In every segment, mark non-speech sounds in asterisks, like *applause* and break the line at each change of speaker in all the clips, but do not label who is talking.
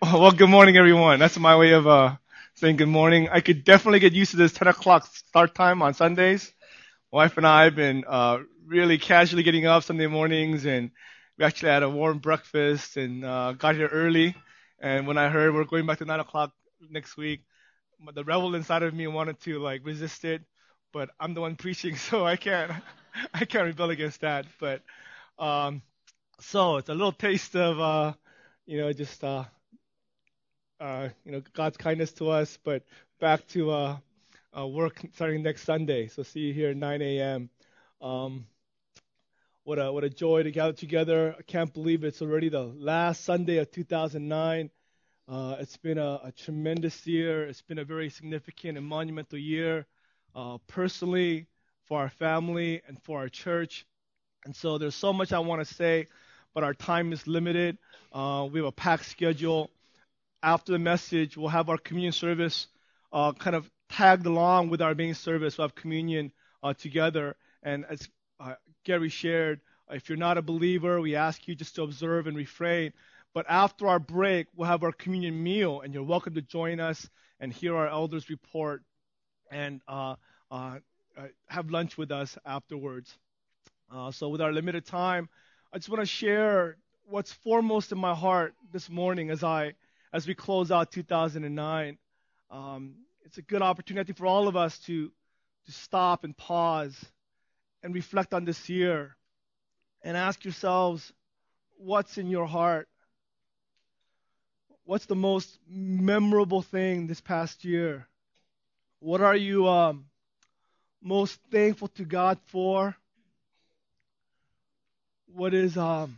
*laughs* Well, good morning, everyone. That's my way of uh, saying good morning. I could definitely get used to this 10 o'clock start time on Sundays. Wife and I have been uh, really casually getting up Sunday mornings, and we actually had a warm breakfast and uh, got here early. And when I heard we're going back to 9 o'clock next week, the rebel inside of me wanted to like resist it, but I'm the one *laughs* preaching, so I can't *laughs* I can't rebel against that. But um, so it's a little taste of uh, you know just uh, uh, you know, God's kindness to us. But back to uh, uh, work starting next Sunday. So see you here at 9 a.m. Um, what a what a joy to gather together. I can't believe it's already the last Sunday of 2009. Uh, it's been a, a, tremendous year. It's been a very significant and monumental year, uh, personally, for our family, and for our church. And so there's so much I want to say, but our time is limited. Uh, we have a packed schedule after the message, we'll have our communion service uh, kind of tagged along with our main service. We'll have communion uh, together. And as uh, Gary shared, if you're not a believer, we ask you just to observe and refrain. But after our break, we'll have our communion meal, and you're welcome to join us and hear our elders report and uh, uh, uh, have lunch with us afterwards. so, with our limited time, I just want to share what's foremost in my heart this morning as I as we close out 2009. Um, it's a good opportunity for all of us to, to stop and pause and reflect on this year and ask yourselves what's in your heart? What's the most memorable thing this past year? What are you um, most thankful to God for? What is um,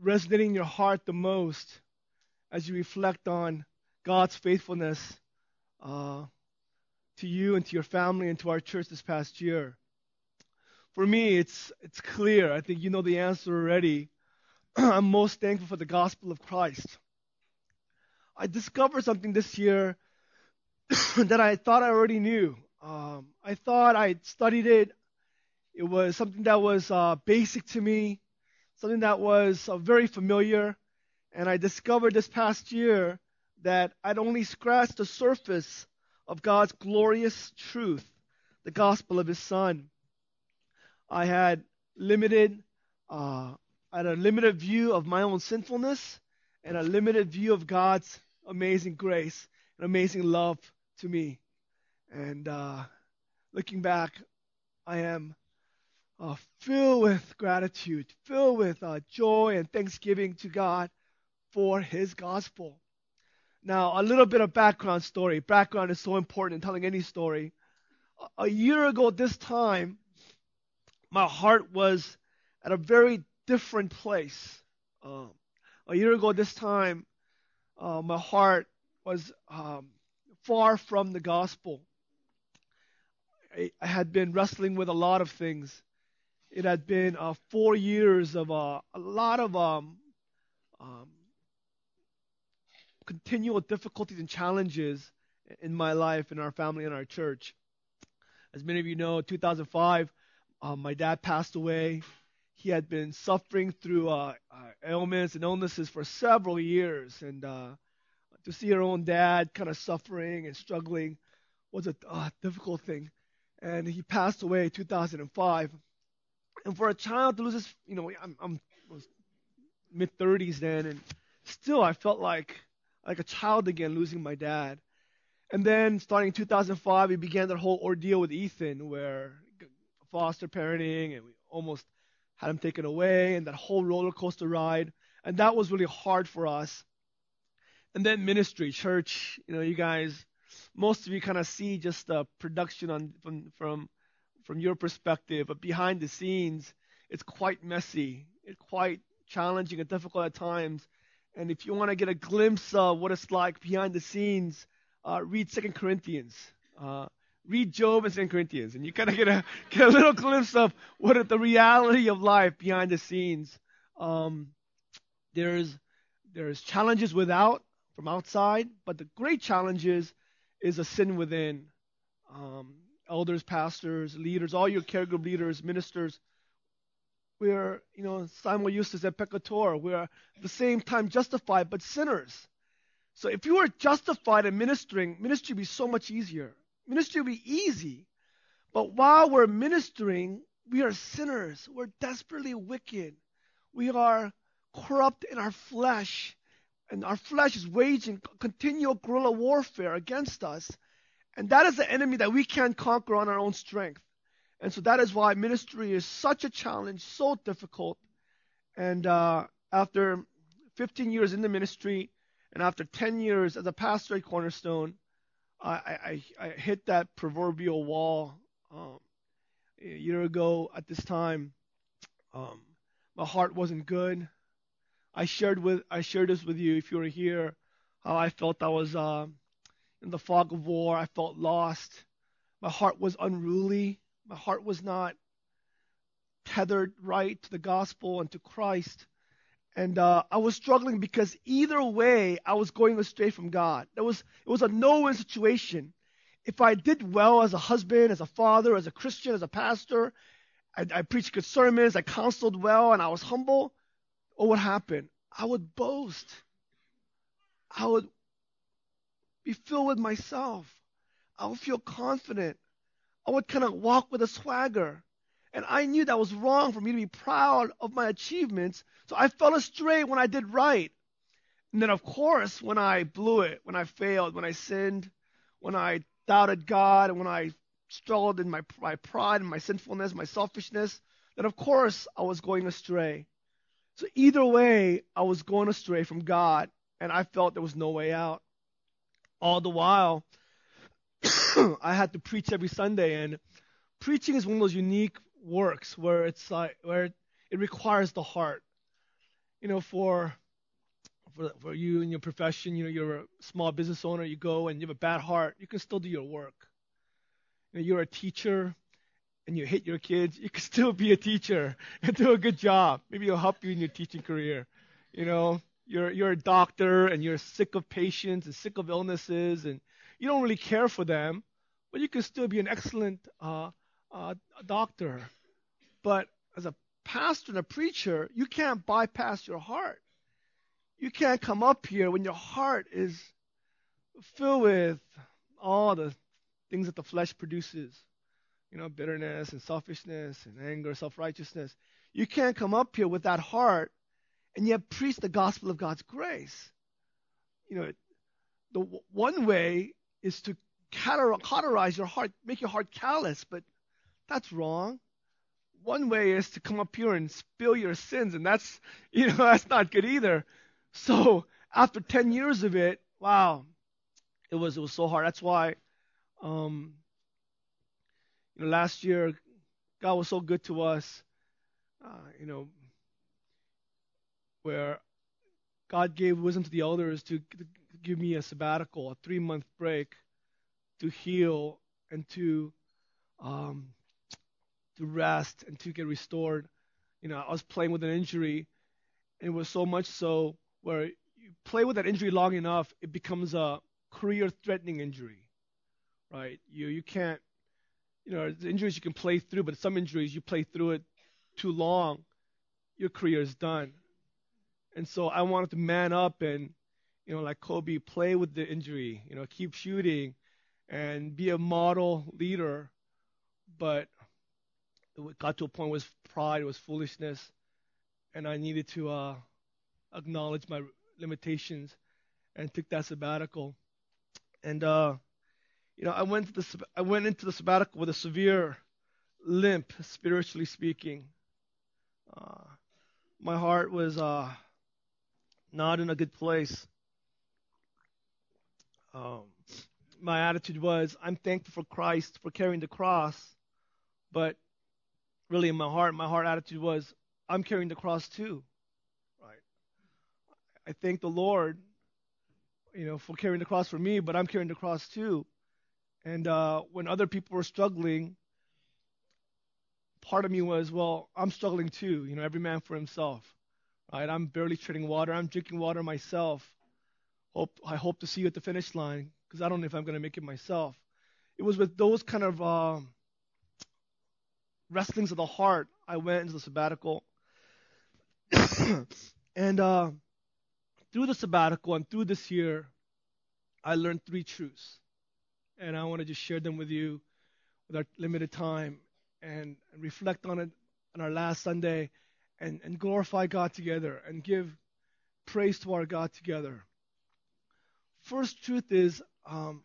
resonating in your heart the most? As you reflect on God's faithfulness uh, to you and to your family and to our church this past year. For me, it's it's clear. I think you know the answer already. *clears throat* I'm most thankful for the gospel of Christ. I discovered something this year *clears throat* that I thought I already knew. Um, I thought I'd studied it. It was something that was uh, basic to me, something that was uh, very familiar. And I discovered this past year that I'd only scratched the surface of God's glorious truth, the gospel of His Son. I had limited, uh, I had a limited view of my own sinfulness and a limited view of God's amazing grace and amazing love to me. And uh, looking back, I am uh, filled with gratitude, filled with uh, joy and thanksgiving to God for his gospel. Now, a little bit of background story. Background is so important in telling any story. A year ago, this time, my heart was at a very different place. Um, a year ago, this time, uh, my heart was um, far from the gospel. I, I, had been wrestling with a lot of things. It had been uh, four years of uh, a lot of um, um, continual difficulties and challenges in my life, in our family, in our church. As many of you know, 2005, um, my dad passed away. He had been suffering through uh, uh, ailments and illnesses for several years, and uh, to see your own dad kind of suffering and struggling was a uh, difficult thing. And he passed away in 2005. And for a child to lose his, you know, I'm, I'm mid 30s then, and still I felt like like a child again, losing my dad. And then starting in 2005, we began that whole ordeal with Ethan, where foster parenting, and we almost had him taken away, and that whole roller coaster ride. And that was really hard for us. And then ministry, church, you know, you guys, most of you kind of see just the production on from from from your perspective, but behind the scenes, it's quite messy. It's quite challenging and difficult at times. And if you want to get a glimpse of what it's like behind the scenes, uh, read Second Corinthians. Uh, read Job and Second Corinthians, and you kind of get a *laughs* get a little glimpse of what the reality of life behind the scenes. Um, there's there's challenges without from outside, but the great challenges is a sin within. Um, elders, pastors, leaders, all your care group leaders, ministers,
we're, you know, simul justus et peccator. We're at the same time justified, but sinners. So if you were justified in ministering, ministry would be so much easier. Ministry would be easy. But while we're ministering, we are sinners. We're desperately wicked. We are corrupt in our flesh. And our flesh is waging continual guerrilla warfare against us. And that is the enemy that we can't conquer on our own strength. And so that is why ministry is such a challenge, so difficult. And uh, after 15 years in the ministry, and after 10 years as a pastor at Cornerstone, I, I, I hit that proverbial wall um, a year ago at this time. Um, my heart wasn't good. I shared with I shared this with you if you were here, how I felt I was uh, in the fog of war. I felt lost. My heart was unruly. My heart was not tethered right to the gospel and to Christ. And uh, I was struggling because either way, I was going astray from God. It was it was a no-win situation. If I did well as a husband, as a father, as a Christian, as a pastor, I, I preached good sermons, I counseled well, and I was humble. What would happen? I would boast. I would be filled with myself. I would feel confident. I would kind of walk with a swagger. And I knew that was wrong for me to be proud of my achievements. So I fell astray when I did right. And then, of course, when I blew it, when I failed, when I sinned, when I doubted God, and when I struggled in my, my pride and my sinfulness, my selfishness, then of course I was going astray. So either way, I was going astray from God, and I felt there was no way out. All the while, *clears throat* I had to preach every Sunday, and preaching is one of those unique works where it's like where it requires the heart. You know, for for for you in your profession, you know, you're a small business owner, you go and you have a bad heart, you can still do your work. You know, you're a teacher and you hit your kids, you can *laughs* still be a teacher and do a good job. Maybe it'll help you in your teaching career. You know, you're you're a doctor and you're sick of patients and sick of illnesses and you don't really care for them, but you can still be an excellent uh, uh, doctor. But as a pastor and a preacher, you can't bypass your heart. You can't come up here when your heart is filled with all the things that the flesh produces. You know, bitterness and selfishness and anger, self righteousness. You can't come up here with that heart and yet preach the gospel of God's grace. You know, the one way is to cauterize your heart, make your heart callous, but that's wrong one way is to come up here and spill your sins, and that's *laughs* you know that's not good either. So after 10 years of it, wow, it was it was so hard. That's why, um, you know, last year God was so good to us. Uh, you know, where God gave wisdom to the elders to, to give me a sabbatical, a three month break, to heal and to um, to rest and to get restored. You know, I was playing with an injury, and it was so much so where you play with that injury long enough, it becomes a career-threatening injury, right? You you can't, you know, the injuries you can play through, but some injuries you play through it too long, your career is done. And so I wanted to man up and, you know, like Kobe, play with the injury, you know, keep shooting, and be a model leader. But it got to a point was pride, was foolishness, and I needed to uh, acknowledge my limitations and took that sabbatical. And uh, you know, I went to the I went into the sabbatical with a severe limp, spiritually speaking. Uh, my heart was uh, not in a good place. Um, my attitude was, I'm thankful for Christ for carrying the cross, but really in my heart, my heart attitude was, I'm carrying the cross too. Right? I thank the Lord, you know, for carrying the cross for me, but I'm carrying the cross too. And uh, when other people were struggling, part of me was, well, I'm struggling too. You know, every man for himself. Right? I'm barely treading water. I'm drinking water myself. Hope I hope to see you at the finish line because I don't know if I'm going to make it myself. It was with those kind of uh, wrestlings of the heart, I went into the sabbatical. *coughs* and uh, through the sabbatical and through this year, I learned three truths. And I want to just share them with you with our limited time and, reflect on it on our last Sunday and, and glorify God together and give praise to our God together. First truth is um,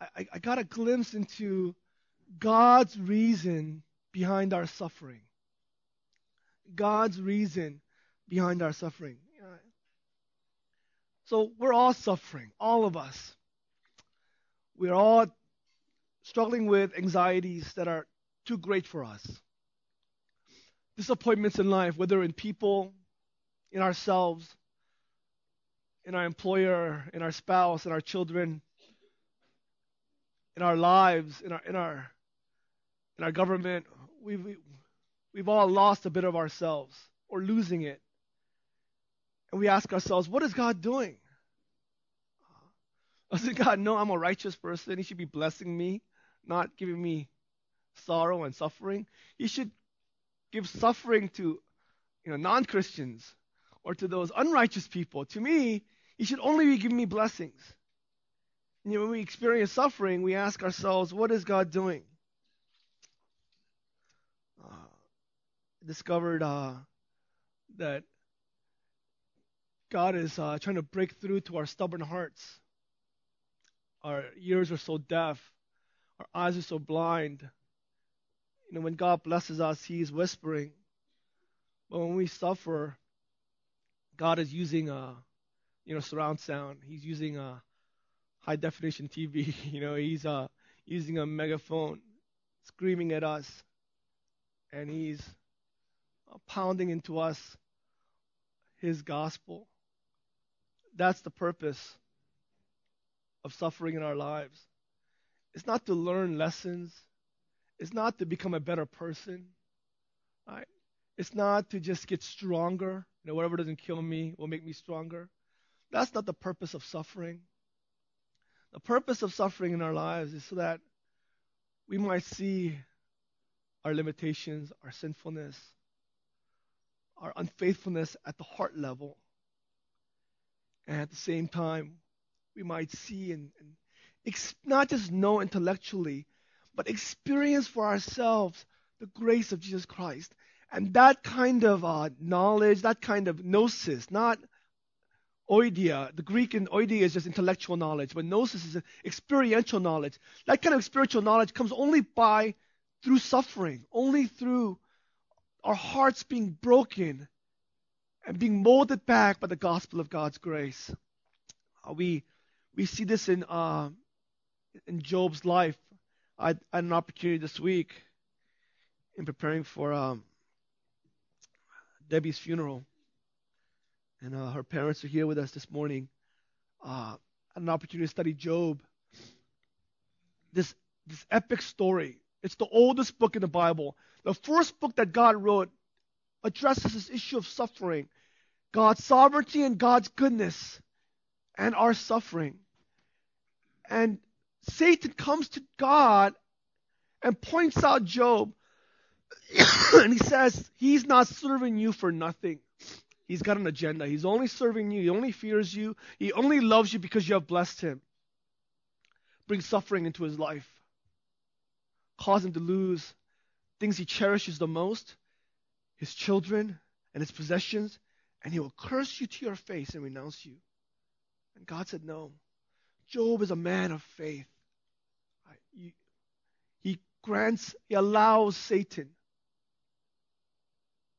I, I got a glimpse into God's reason behind our suffering. God's reason behind our suffering. So we're all suffering, all of us. We're all struggling with anxieties that are too great for us. Disappointments in life, whether in people, in ourselves, in our employer, in our spouse, in our children, in our lives, in our in our in our government, we've we've all lost a bit of ourselves or losing it. And we ask ourselves, what is God doing? *laughs* Doesn't God know I'm a righteous person? He should be blessing me, not giving me sorrow and suffering. He should give suffering to you know non-Christians or to those unrighteous people. To me, he should only be giving me blessings. You know, when we experience suffering, we ask ourselves, what is God doing? Uh, discovered uh, that God is uh, trying to break through to our stubborn hearts. Our ears are so deaf, our eyes are so blind. You know, when God blesses us, He is whispering. But when we suffer, God is using a, you know, surround sound. He's using a high definition TV. *laughs* You know, he's uh, using a megaphone, screaming at us, and he's uh, pounding into us his gospel. That's the purpose of suffering in our lives. It's not to learn lessons. It's not to become a better person. Right? It's not to just get stronger. You know, whatever doesn't kill me will make me stronger. That's not the purpose of suffering. The purpose of suffering in our lives is so that we might see our limitations, our sinfulness, our unfaithfulness at the heart level. And at the same time, we might see and, and ex- not just know intellectually, but experience for ourselves the grace of Jesus Christ. And that kind of uh, knowledge, that kind of gnosis, not oida. The Greek in oida is just intellectual knowledge, but gnosis is experiential knowledge. That kind of spiritual knowledge comes only by through suffering, only through our hearts being broken and being molded back by the gospel of God's grace. Uh, we we see this in uh, in Job's life. I, had an opportunity this week in preparing for um, Debbie's funeral and uh, her parents are here with us this morning. Uh, an opportunity to study Job. This this epic story. It's the oldest book in the Bible. The first book that God wrote addresses this issue of suffering, God's sovereignty and God's goodness, and our suffering. And Satan comes to God and points out Job, *coughs* and he says, He's not serving you for nothing. He's got an agenda. He's only serving you. He only fears you. He only loves you because you have blessed him. Bring suffering into his life. Cause him to lose things he cherishes the most his children and his possessions, and he will curse you to your face and renounce you. And God said, No. Job is a man of faith. He grants, he allows Satan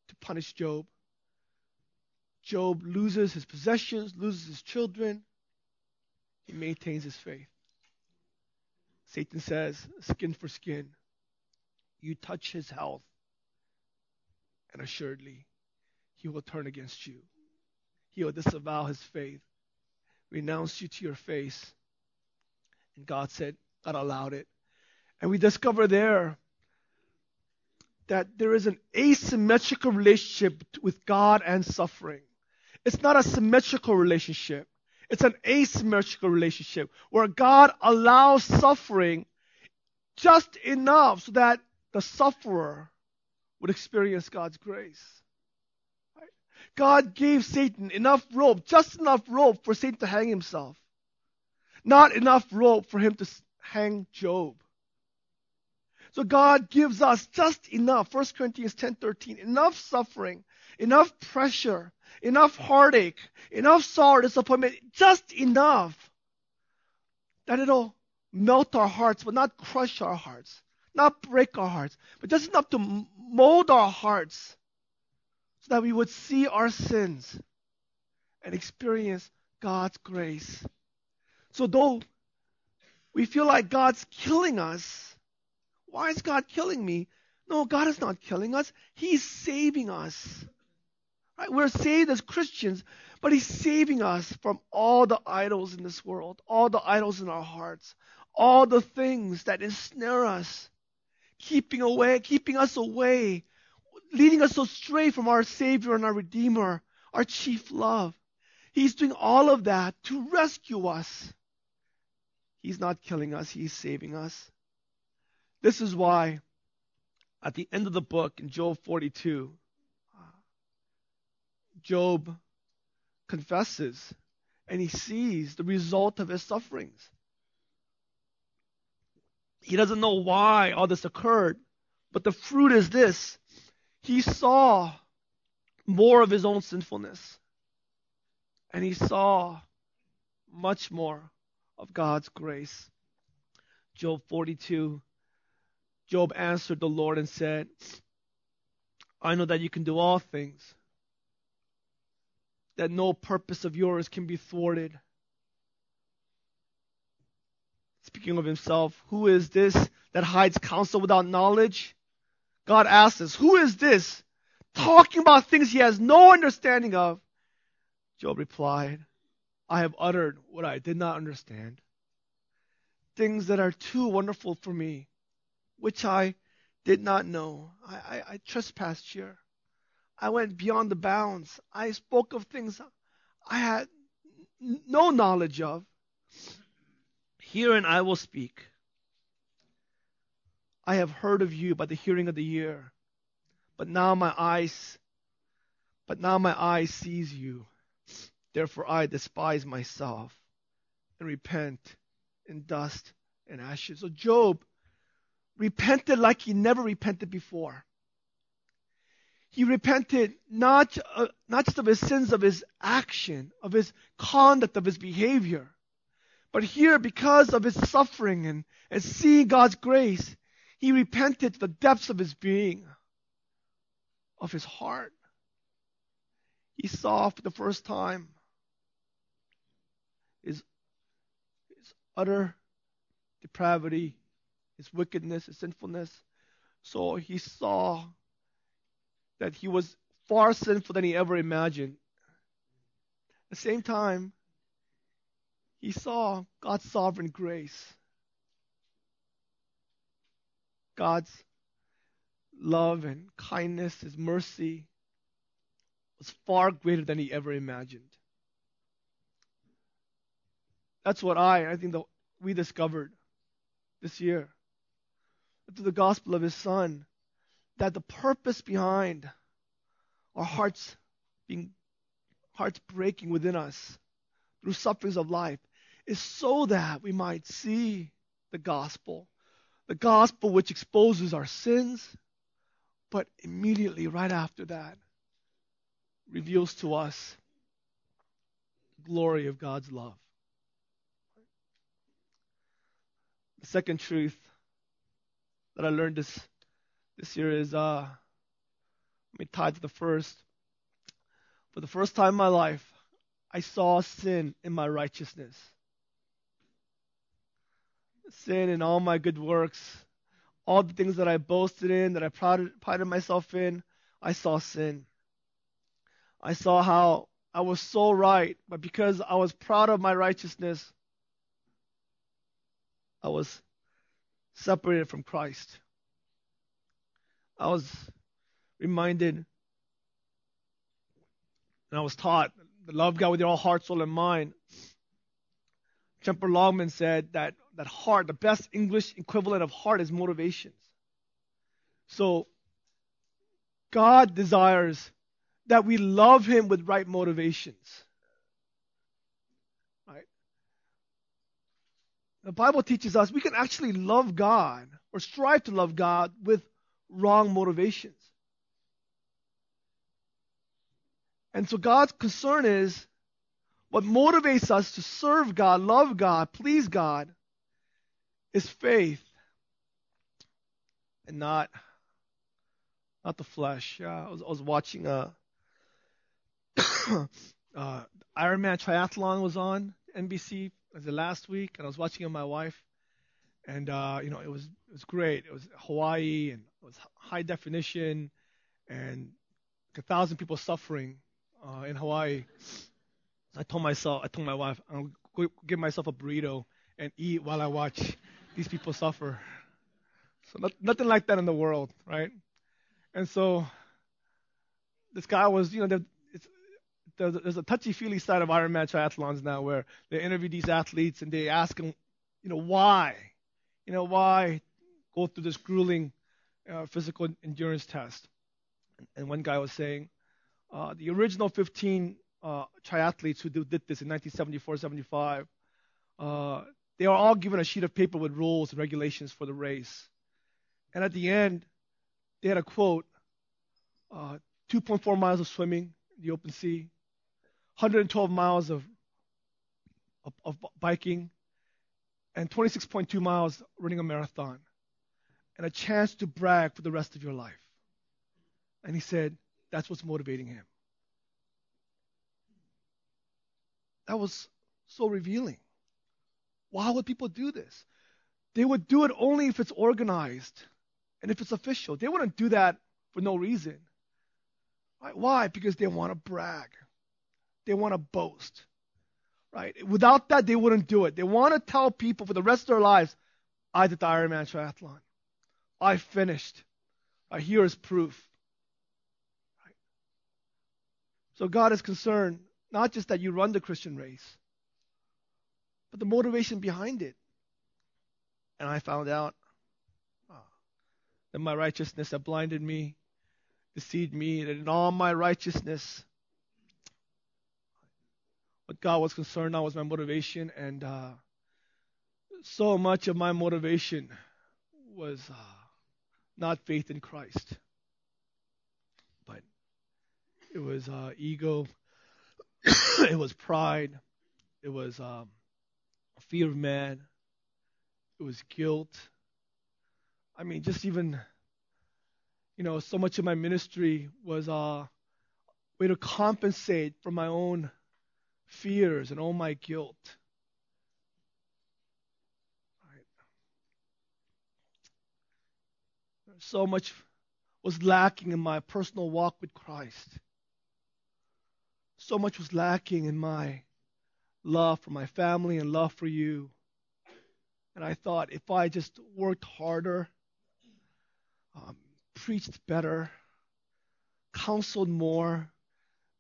to punish Job Job loses his possessions, loses his children. He maintains his faith. Satan says, skin for skin. You touch his health, and assuredly, he will turn against you. He will disavow his faith, renounce you to your face. And God said, God allowed it. And we discover there that there is an asymmetrical relationship with God and suffering. It's not a symmetrical relationship. It's an asymmetrical relationship where God allows suffering just enough so that the sufferer would experience God's grace. God gave Satan enough rope, just enough rope for Satan to hang himself. Not enough rope for him to hang Job. So God gives us just enough, 1 Corinthians 10:13, enough suffering, enough pressure, enough heartache, enough sorrow, disappointment, just enough that it'll melt our hearts, but not crush our hearts, not break our hearts, but just enough to mold our hearts so that we would see our sins and experience God's grace. So though we feel like God's killing us, why is God killing me? No, God is not killing us. He's saving us. Right? We're saved as Christians, but He's saving us from all the idols in this world, all the idols in our hearts, all the things that ensnare us, keeping away, keeping us away, leading us astray from our Savior and our Redeemer, our chief love. He's doing all of that to rescue us. He's not killing us, He's saving us. This is why at the end of the book in Job 42, Job confesses and he sees the result of his sufferings. He doesn't know why all this occurred, but the fruit is this. He saw more of his own sinfulness, and he saw much more of God's grace. Job 42. Job answered the Lord and said, I know that you can do all things, that no purpose of yours can be thwarted. Speaking of himself, who is this that hides counsel without knowledge? God asks us, who is this talking about things he has no understanding of? Job replied, I have uttered what I did not understand, things that are too wonderful for me, which I did not know. I, I, I trespassed here. I went beyond the bounds. I spoke of things I had no knowledge of. And I will speak. I have heard of you by the hearing of the ear, but now my eyes, but now my eye sees you. Therefore I despise myself and repent in dust and ashes. So Job repented like he never repented before. He repented not, uh, not just of his sins, of his action, of his conduct, of his behavior. But here, because of his suffering and, and seeing God's grace, he repented to the depths of his being, of his heart. He saw for the first time his, his utter depravity, his wickedness, his sinfulness. So he saw that he was far sinful than he ever imagined. At the same time, he saw God's sovereign grace. God's love and kindness, His mercy was far greater than he ever imagined. That's what I, I think that we discovered this year through the gospel of his son, that the purpose behind our hearts being hearts breaking within us through sufferings of life is so that we might see the gospel the gospel which exposes our sins, but immediately right after that reveals to us the glory of God's love. The second truth that I learned this this year is uh let me tie to the first. For the first time in my life, I saw sin in my righteousness sin in all my good works, all the things that I boasted in, that I prided, prided myself in, I saw sin. I saw how I was so right, but because I was proud of my righteousness, I was separated from Christ. I was reminded and I was taught to love God with your whole heart, soul, and mind. Tremper Longman said that that heart, the best English equivalent of heart is motivations. So God desires that we love Him with right motivations. The Bible teaches us we can actually love God or strive to love God with wrong motivations. And so God's concern is what motivates us to serve God, love God, please God is faith and not not the flesh. Yeah, I was, I was watching a uh, *coughs* Ironman triathlon was on NBC was it last week, and I was watching it with my wife, and uh, you know it was it was great. It was Hawaii and it was high definition, and a thousand people suffering uh, in Hawaii. I told myself, I told my wife, I'll give myself a burrito and eat while I watch these people suffer. So not, nothing like that in the world, right? And so this guy was, you know, it's, there's, there's a touchy-feely side of Ironman triathlons now where they interview these athletes and they ask them, you know, why, you know, why go through this grueling uh, physical endurance test? And one guy was saying, uh, the original 15 uh, triathletes who did this in 1974, 75, uh, they are all given a sheet of paper with rules and regulations for the race. And at the end, they had a quote uh, 2.4 miles of swimming in the open sea, 112 miles of, of, of biking, and 26.2 miles running a marathon, and a chance to brag for the rest of your life. And he said, that's what's motivating him. That was so revealing. Why would people do this? They would do it only if it's organized and if it's official. They wouldn't do that for no reason. Right? Why? Because they want to brag. They want to boast. Right? Without that, they wouldn't do it. They want to tell people for the rest of their lives, I did the Ironman triathlon. I finished. Right? Here is proof. Right? So God is concerned not just that you run the Christian race, but the motivation behind it. And I found out oh, that my righteousness had blinded me, deceived me, that in all my righteousness, what God was concerned on was my motivation, and uh, so much of my motivation was uh, not faith in Christ, but it was uh, ego, *coughs* it was pride, it was um, fear of man. It was guilt. I mean, just even, you know, so much of my ministry was a uh, way to compensate for my own fears and all my guilt. So much was lacking in my personal walk with Christ. So much was lacking in my love for my family and love for you. And I thought if I just worked harder, um, preached better, counseled more,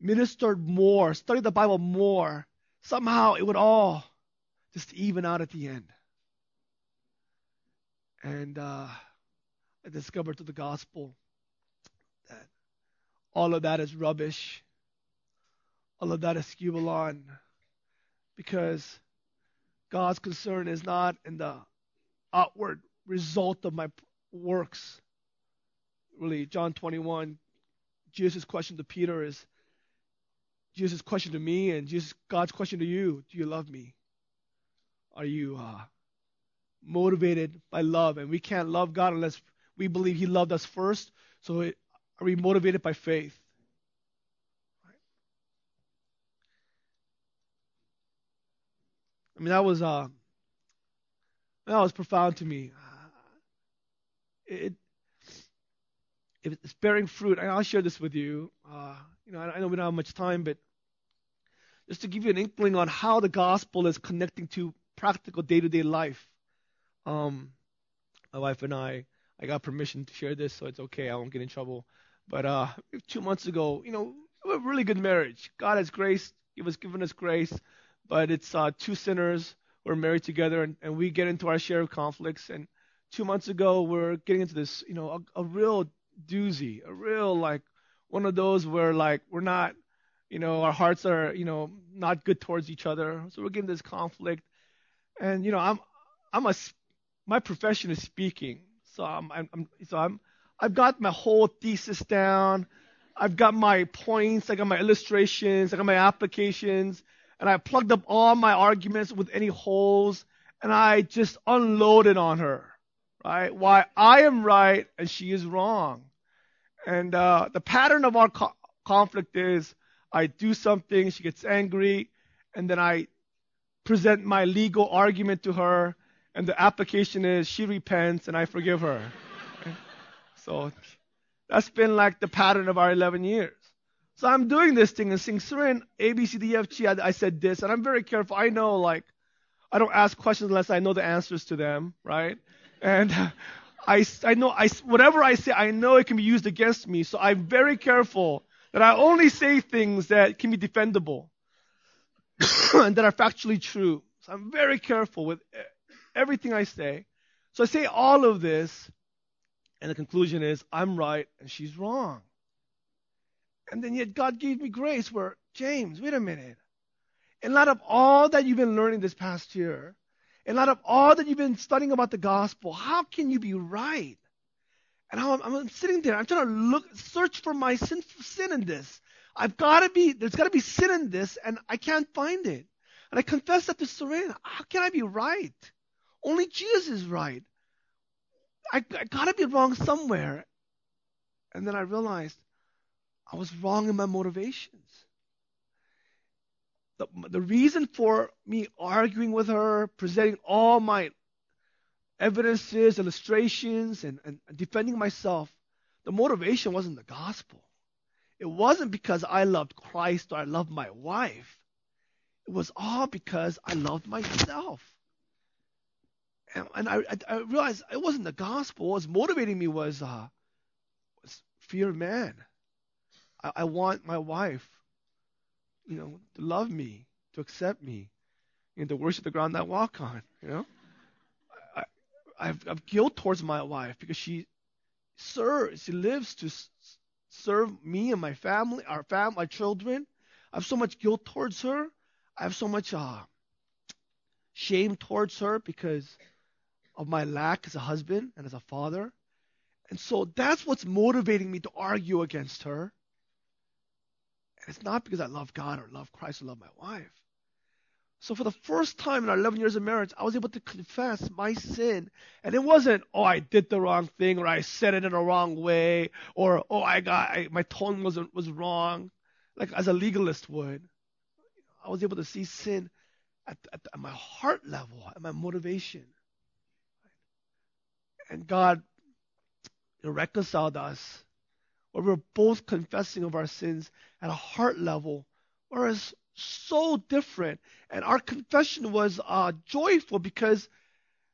ministered more, studied the Bible more, somehow it would all just even out at the end. And uh, I discovered through the gospel that all of that is rubbish. All of that is skubalon because God's concern is not in the outward result of my works. Really, John 21, Jesus' question to Peter is Jesus' question to me and Jesus, God's question to you Do you love me? Are you uh, motivated by love? And we can't love God unless we believe He loved us first. So, it, are we motivated by faith? I mean, that was uh, that was profound to me. It, it's bearing fruit. And I'll share this with you. Uh, you know, I know we don't have much time, but just to give you an inkling on how the gospel is connecting to practical day-to-day life. Um, my wife and I, I got permission to share this, so it's okay. I won't get in trouble. But uh, two months ago, you know, a really good marriage. God has grace. He was given us grace but it's uh, two sinners who are married together, and, and we get into our share of conflicts. And two months ago, we're getting into this, you know, a, a real doozy, a real like one of those where like we're not, you know, our hearts are, you know, not good towards each other. So we're getting this conflict. And you know, I'm I'm a my profession is speaking. So I'm, I'm, so I'm I've got my whole thesis down. I've got my points, I got my illustrations, I got my applications, and I plugged up all my arguments with any holes, and I just unloaded on her, right? Why I am right and she is wrong. And uh, the pattern of our co- conflict is I do something, she gets angry, and then I present my legal argument to her, and the application is she repents and I forgive her. *laughs* so that's been like the pattern of our 11 years. So I'm doing this thing and saying, Surin, A, B, C, D, F, G, I, I said this, and I'm very careful. I know, like, I don't ask questions unless I know the answers to them, right? And *laughs* I, I know, I, whatever I say, I know it can be used against me. So I'm very careful that I only say things that can be defendable *coughs* and that are factually true. So I'm very careful with everything I say. So I say all of this, and the conclusion is I'm right and she's wrong. And then yet God gave me grace where, James, wait a minute. In light of all that you've been learning this past year, in light of all that you've been studying about the gospel, how can you be right? And I'm, I'm sitting there, I'm trying to look, search for my sin, sin in this. I've got to be, there's got to be sin in this, and I can't find it. And I confess that to Serena. How can I be right? Only Jesus is right. I, I got to be wrong somewhere. And then I realized I was wrong in my motivations. The, the reason for me arguing with her, presenting all my evidences, illustrations, and, and defending myself, the motivation wasn't the gospel. It wasn't because I loved Christ or I loved my wife. It was all because I loved myself. And, and I, I, realized it wasn't the gospel. What was motivating me was, uh, was fear of man. I, I want my wife, you know, to love me, to accept me, and to worship the ground I walk on. You know, I, I have, I have guilt towards my wife because she serves, she lives to serve me and my family, our family, my children. I have so much guilt towards her. I have so much uh, shame towards her because of my lack as a husband and as a father. And so that's what's motivating me to argue against her. And it's not because I love God or love Christ or love my wife. So for the first time in our 11 years of marriage, I was able to confess my sin. And it wasn't, oh, I did the wrong thing or I said it in a wrong way or, oh, I got, I, my tone was, was wrong, like as a legalist would. I was able to see sin at, at, at my heart level, at my motivation. And God reconciled us, where we're both confessing of our sins at a heart level, whereas so different. And our confession was uh, joyful because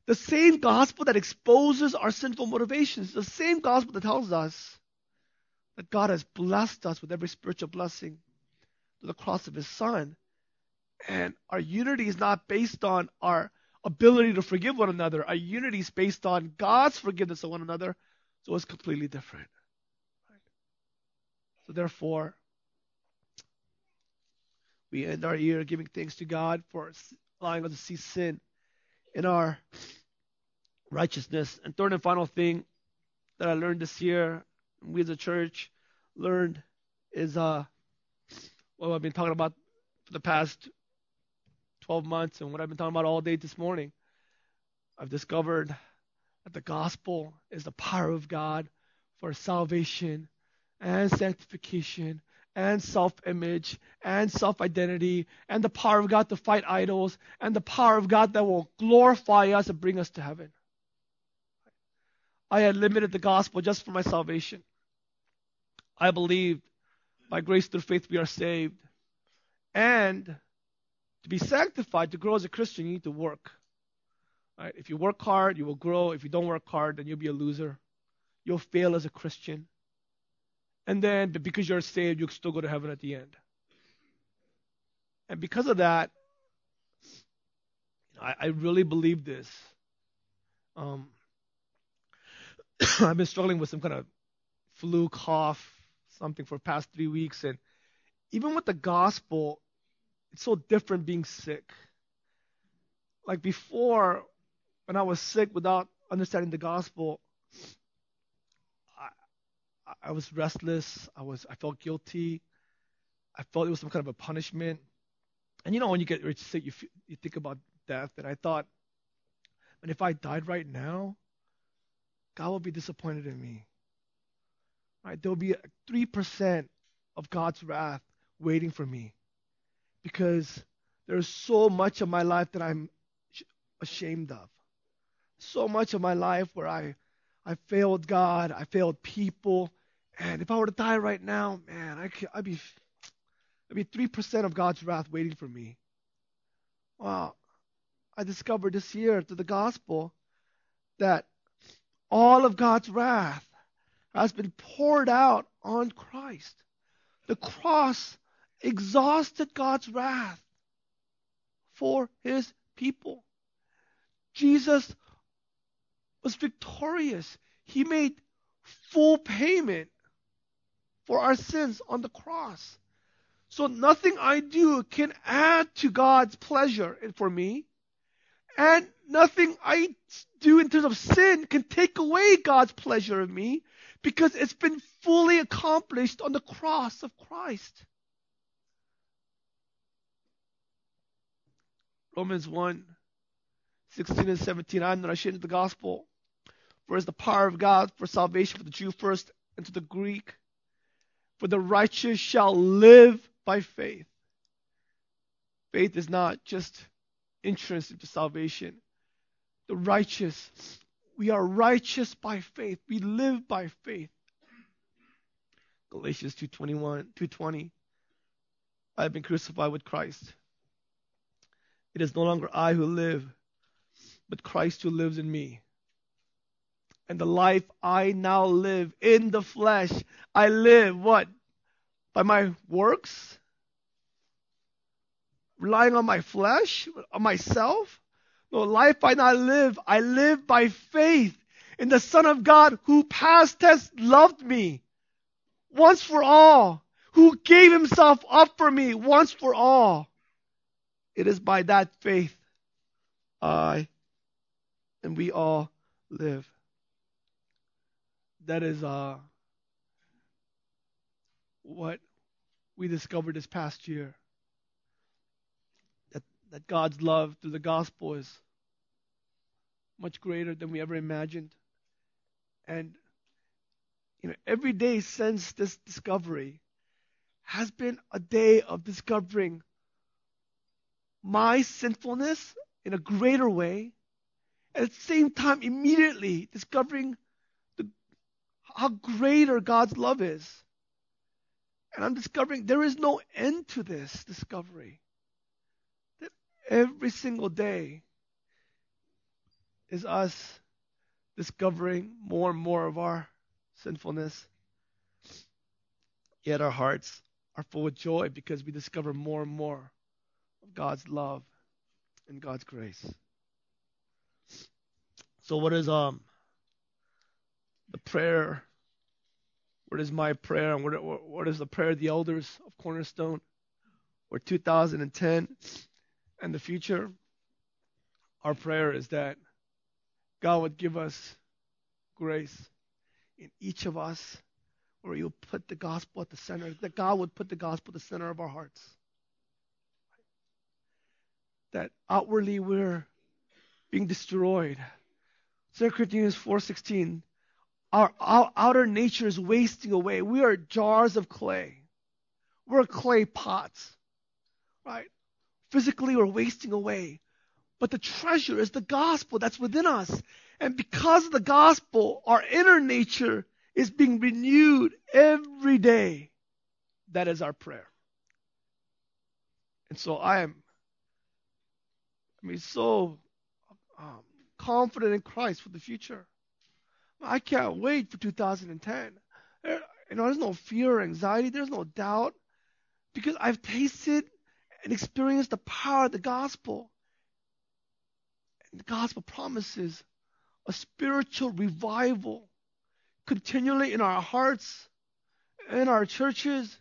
the same gospel that exposes our sinful motivations, the same gospel that tells us that God has blessed us with every spiritual blessing through the cross of His Son. And our unity is not based on our ability to forgive one another. Our unity is based on God's forgiveness of one another. So it's completely different. So therefore, we end our year giving thanks to God for allowing us to see sin in our righteousness. And third and final thing that I learned this year, we as a church learned, is uh, what I've been talking about for the past 12 months and what I've been talking about all day this morning. I've discovered that the gospel is the power of God for salvation and sanctification and self image and self identity and the power of God to fight idols and the power of God that will glorify us and bring us to heaven. I had limited the gospel just for my salvation. I believed by grace through faith we are saved. And to be sanctified, to grow as a Christian, you need to work. Right? If you work hard, you will grow. If you don't work hard, then you'll be a loser. You'll fail as a Christian. And then, because you're saved, you'll still go to heaven at the end. And because of that, I, I really believe this. Um, *clears throat* I've been struggling with some kind of flu, cough, something for past three weeks, and even with the gospel, it's so different being sick. Like before, when I was sick without understanding the gospel, I, was restless. I was I felt guilty. I felt it was some kind of a punishment. And you know when you get sick, you you think about death, and I thought, and if I died right now, God will be disappointed in me. Right? There will be three percent of God's wrath waiting for me because there's so much of my life that I'm ashamed of. So much of my life where I, I failed God, I failed people, and if I were to die right now, man, I could, I'd be, I'd be three percent of God's wrath waiting for me. Wow, I discovered this year through the gospel that all of God's wrath has been poured out on Christ. The cross exhausted God's wrath for his people. Jesus was victorious. He made full payment for our sins on the cross. So nothing I do can add to God's pleasure for me. And nothing I do in terms of sin can take away God's pleasure of me because it's been fully accomplished on the cross of Christ. Romans 1 16 and 17. I'm not ashamed of the gospel, for it's the power of God for salvation for the Jew first and to the Greek. For the righteous shall live by faith. Faith is not just entrance into salvation. The righteous, we are righteous by faith. We live by faith. Galatians 2:21, 2:20. I have been crucified with Christ. It is no longer I who live, but Christ who lives in me. And the life I now live in the flesh, I live what? By my works? Relying on my flesh? On myself? No, life I now live, I live by faith in the Son of God who past tense loved me once for all, who gave himself up for me once for all. It is by that faith I and we all live. That is uh, what we discovered this past year. That that God's love through the gospel is much greater than we ever imagined. And you know, every day since this discovery has been a day of discovering my sinfulness in a greater way. At the same time, immediately discovering how greater God's love is. And I'm discovering there is no end to this discovery. That every single day is us discovering more and more of our sinfulness. Yet our hearts are full of joy because we discover more and more of God's love and God's grace. So what is um the prayer? What is my prayer and what, what is the prayer of the elders of Cornerstone for 2010 and the future? Our prayer is that God would give us grace in each of us, where you'll put the gospel at the center, that God would put the gospel at the center of our hearts that outwardly we're being destroyed. 2 Corinthians 4:16 our, our outer nature is wasting away. We are jars of clay. We're clay pots. Right? Physically we're wasting away. But the treasure is the gospel that's within us. And because of the gospel, our inner nature is being renewed every day. That is our prayer. And so I am I mean, so um, confident in Christ for the future. I can't wait for 2010. You know, there's no fear or anxiety. There's no doubt because I've tasted and experienced the power of the gospel. And the gospel promises a spiritual revival continually in our hearts in our churches,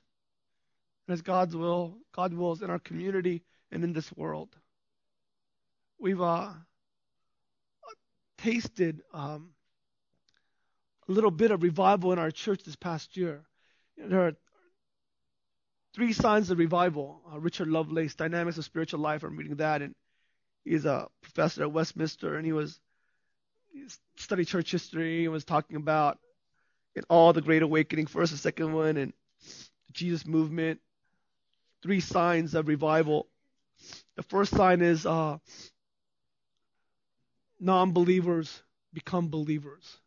and as God's will, God wills in our community and in this world. We've uh, tasted um, little bit of revival in our church this past year. There are three signs of revival. Uh, Richard Lovelace, Dynamics of Spiritual Life. I'm reading that, and he's a professor at Westminster, and he was he studied church history and was talking about in all the Great Awakening, first and second one, and Jesus movement. Three signs of revival. The first sign is uh, non-believers become believers.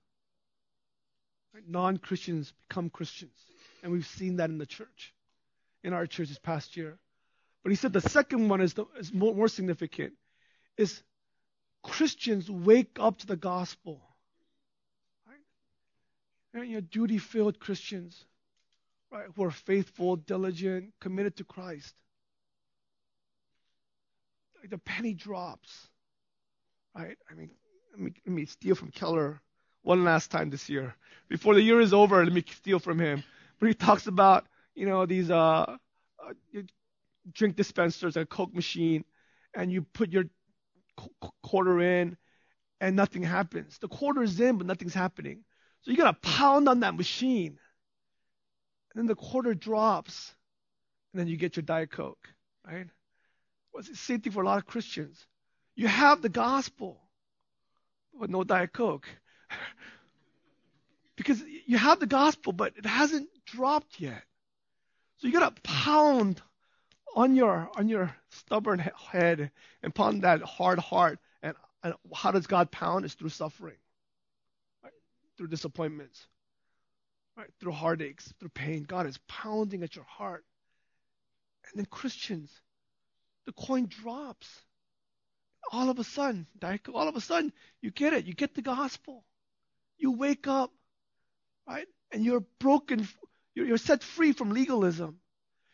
Right? Non-Christians become Christians, and we've seen that in the church, in our church this past year. But he said the second one is, the, is more, more significant, is Christians wake up to the gospel. Right? You know, duty-filled Christians, right, who are faithful, diligent, committed to Christ. The penny drops. Right? I mean, let me, let me steal from Keller one last time this year. Before the year is over, let me steal from him. But he talks about, you know, these uh, uh drink dispensers, a Coke machine, and you put your quarter in, and nothing happens. The quarter is in, but nothing's happening. So you got to pound on that machine, and then the quarter drops, and then you get your Diet Coke, right? Well, it's same thing for a lot of Christians. You have the gospel, but no Diet Coke. *laughs* because you have the gospel, but it hasn't dropped yet. So you gotta pound on your on your stubborn head and pound that hard heart. And, and how does God pound? Is through suffering, right? through disappointments, right? through heartaches, through pain. God is pounding at your heart. And then Christians, the coin drops. All of a sudden, all of a sudden, you get it. You get the gospel. You wake up, right? And you're broken. You're set free from legalism.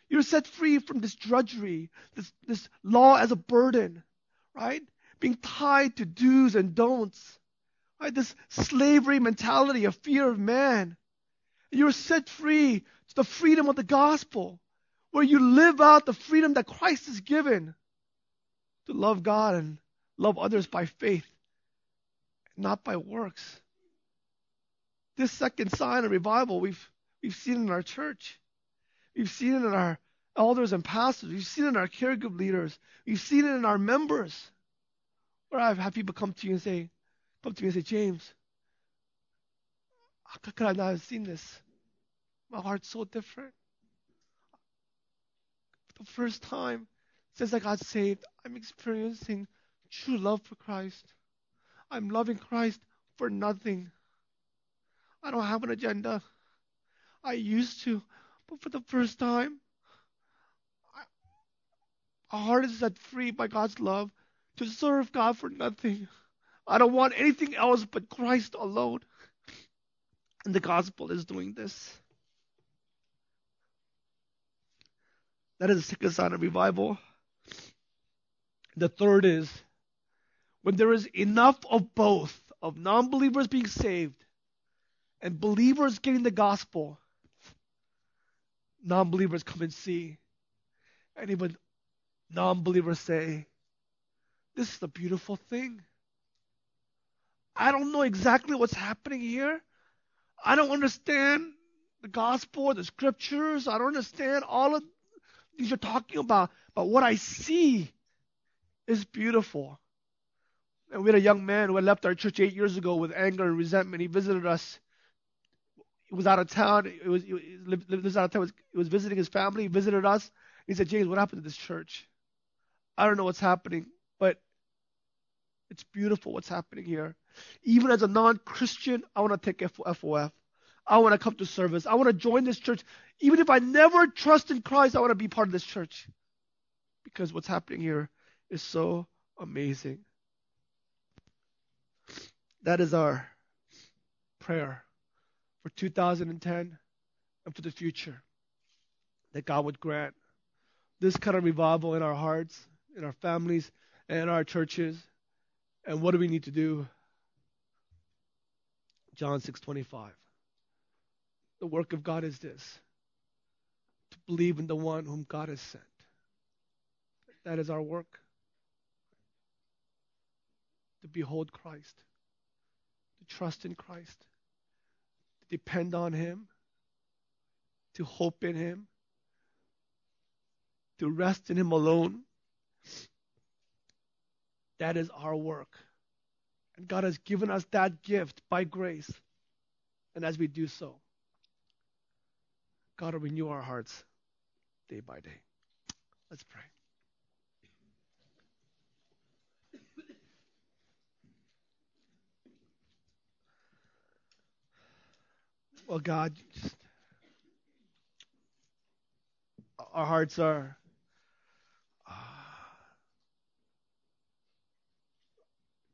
You're set free from this drudgery, this, this law as a burden, right? Being tied to do's and don'ts, right? This slavery mentality, a fear of man. You're set free to the freedom of the gospel, where you live out the freedom that Christ has given to love God and love others by faith, not by works. This second sign of revival we've we've seen in our church. We've seen it in our elders and pastors. We've seen it in our care group leaders. We've seen it in our members. Where I've had people come to you and say, come to me and say, James, how could I not have seen this? My heart's so different. The first time since I got saved, I'm experiencing true love for Christ. I'm loving Christ for nothing. I don't have an agenda. I used to, but for the first time, our heart is set free by God's love to serve God for nothing. I don't want anything else but Christ alone. And the gospel is doing this. That is the second sign of revival. The third is when there is enough of both, of non believers being saved and believers getting the gospel, non believers come and see. And even non believers say, This is a beautiful thing. I don't know exactly what's happening here. I don't understand the gospel, the scriptures. I don't understand all of these you're talking about. But what I see is beautiful. And we had a young man who had left our church eight years ago with anger and resentment. He visited us. He was out of town. He was, was out of town. He was visiting his family. He visited us. He said, James, what happened to this church? I don't know what's happening, but it's beautiful what's happening here. Even as a non-Christian, I want to take FOF. I want to come to service. I want to join this church. Even if I never trust in Christ, I want to be part of this church. Because what's happening here is so amazing. That is our prayer for 2010 and for the future. That God would grant this kind of revival in our hearts in our families, and in our churches. And what do we need to do? John 6:25. The work of God is this: to believe in the one whom God has sent. That is our work. To behold Christ, to trust in Christ, depend on Him, to hope in Him, to rest in Him alone. That is our work. And God has given us that gift by grace. And as we do so, God will renew our hearts day by day. Let's pray. Well, God, our hearts are uh,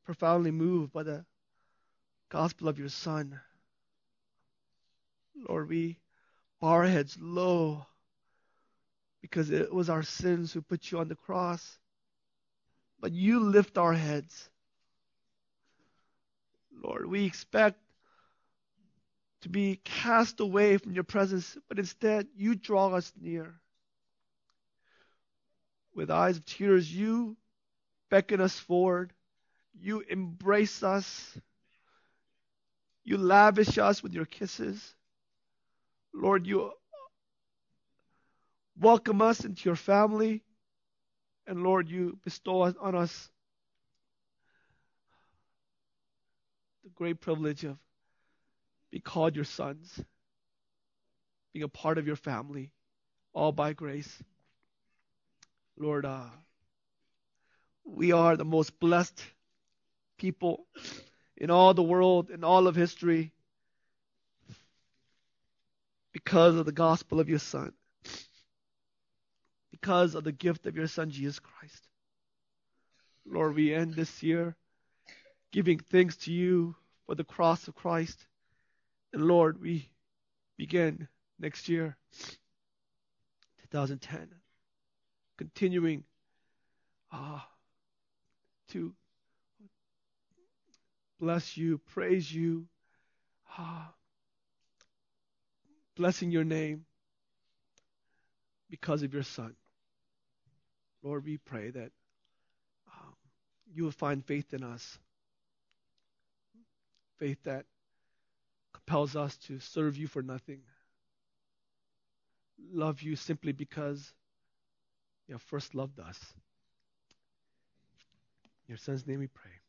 profoundly moved by the gospel of your Son. Lord, we bow our heads low because it was our sins who put you on the cross. But you lift our heads. Lord, we expect to be cast away from your presence, but instead you draw us near. With eyes of tears, you beckon us forward. You embrace us. You lavish us with your kisses. Lord, you welcome us into your family. And Lord, you bestow on us the great privilege of be called your sons, being a part of your family, all by grace. Lord, uh, we are the most blessed people in all the world, in all of history, because of the gospel of your Son, because of the gift of your Son, Jesus Christ. Lord, we end this year giving thanks to you for the cross of Christ. And Lord, we begin next year, 2010, continuing uh, to bless you, praise you, uh, blessing your name because of your Son. Lord, we pray that um, you will find faith in us, faith that compels us to serve you for nothing, love you simply because you have first loved us. In your son's name we pray.